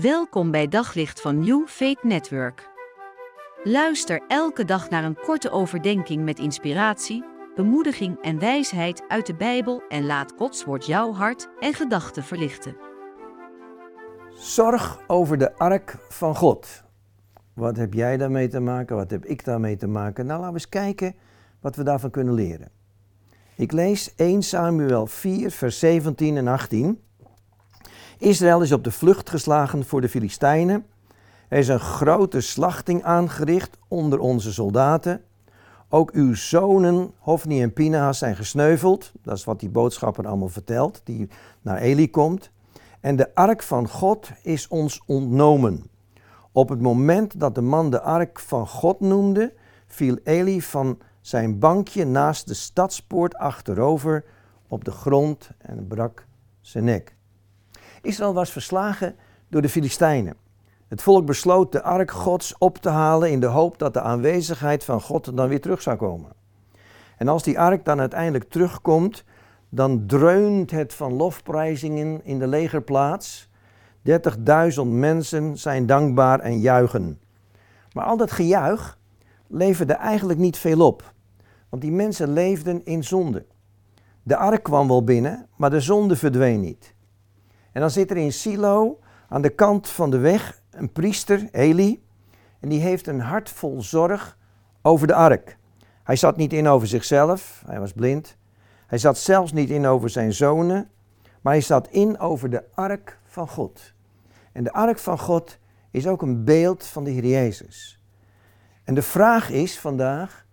Welkom bij Daglicht van New Faith Network. Luister elke dag naar een korte overdenking met inspiratie, bemoediging en wijsheid uit de Bijbel en laat Gods woord jouw hart en gedachten verlichten. Zorg over de ark van God. Wat heb jij daarmee te maken? Wat heb ik daarmee te maken? Nou, laten we eens kijken wat we daarvan kunnen leren. Ik lees 1 Samuel 4, vers 17 en 18. Israël is op de vlucht geslagen voor de Filistijnen. Er is een grote slachting aangericht onder onze soldaten. Ook uw zonen, Hofni en Pinahas, zijn gesneuveld. Dat is wat die boodschapper allemaal vertelt, die naar Eli komt. En de ark van God is ons ontnomen. Op het moment dat de man de ark van God noemde, viel Eli van zijn bankje naast de stadspoort achterover op de grond en brak zijn nek. Israël was verslagen door de Filistijnen. Het volk besloot de ark Gods op te halen in de hoop dat de aanwezigheid van God dan weer terug zou komen. En als die ark dan uiteindelijk terugkomt, dan dreunt het van lofprijzingen in de legerplaats. 30.000 mensen zijn dankbaar en juichen. Maar al dat gejuich leverde eigenlijk niet veel op. Want die mensen leefden in zonde. De ark kwam wel binnen, maar de zonde verdween niet. En dan zit er in Silo aan de kant van de weg een priester, Eli. En die heeft een hart vol zorg over de ark. Hij zat niet in over zichzelf, hij was blind. Hij zat zelfs niet in over zijn zonen, maar hij zat in over de ark van God. En de ark van God is ook een beeld van de Heer Jezus. En de vraag is vandaag,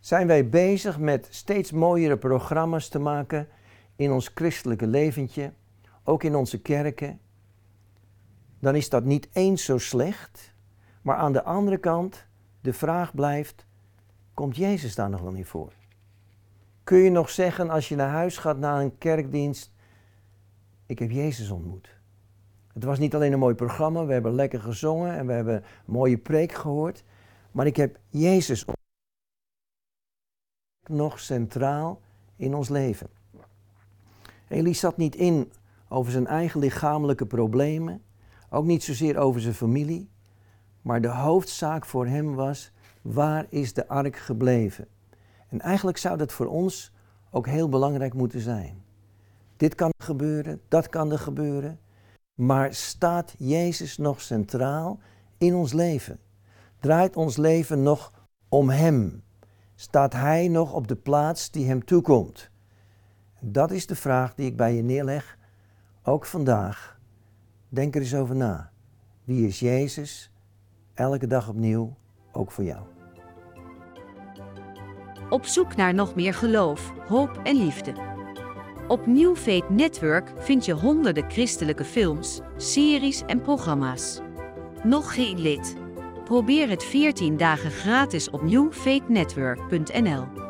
zijn wij bezig met steeds mooiere programma's te maken in ons christelijke leventje, ook in onze kerken? Dan is dat niet eens zo slecht, maar aan de andere kant, de vraag blijft, komt Jezus daar nog wel niet voor? Kun je nog zeggen als je naar huis gaat na een kerkdienst, ik heb Jezus ontmoet. Het was niet alleen een mooi programma, we hebben lekker gezongen en we hebben een mooie preek gehoord, maar ik heb Jezus nog centraal in ons leven. Elie zat niet in over zijn eigen lichamelijke problemen, ook niet zozeer over zijn familie, maar de hoofdzaak voor hem was, waar is de ark gebleven? En eigenlijk zou dat voor ons ook heel belangrijk moeten zijn. Dit kan gebeuren, dat kan er gebeuren, maar staat Jezus nog centraal in ons leven? Draait ons leven nog om Hem? Staat Hij nog op de plaats die Hem toekomt? Dat is de vraag die ik bij je neerleg, ook vandaag. Denk er eens over na. Wie is Jezus? Elke dag opnieuw, ook voor jou. Op zoek naar nog meer geloof, hoop en liefde. Op New Faith Network vind je honderden christelijke films, series en programma's. Nog geen lid? Probeer het 14 dagen gratis op newfaithnetwork.nl.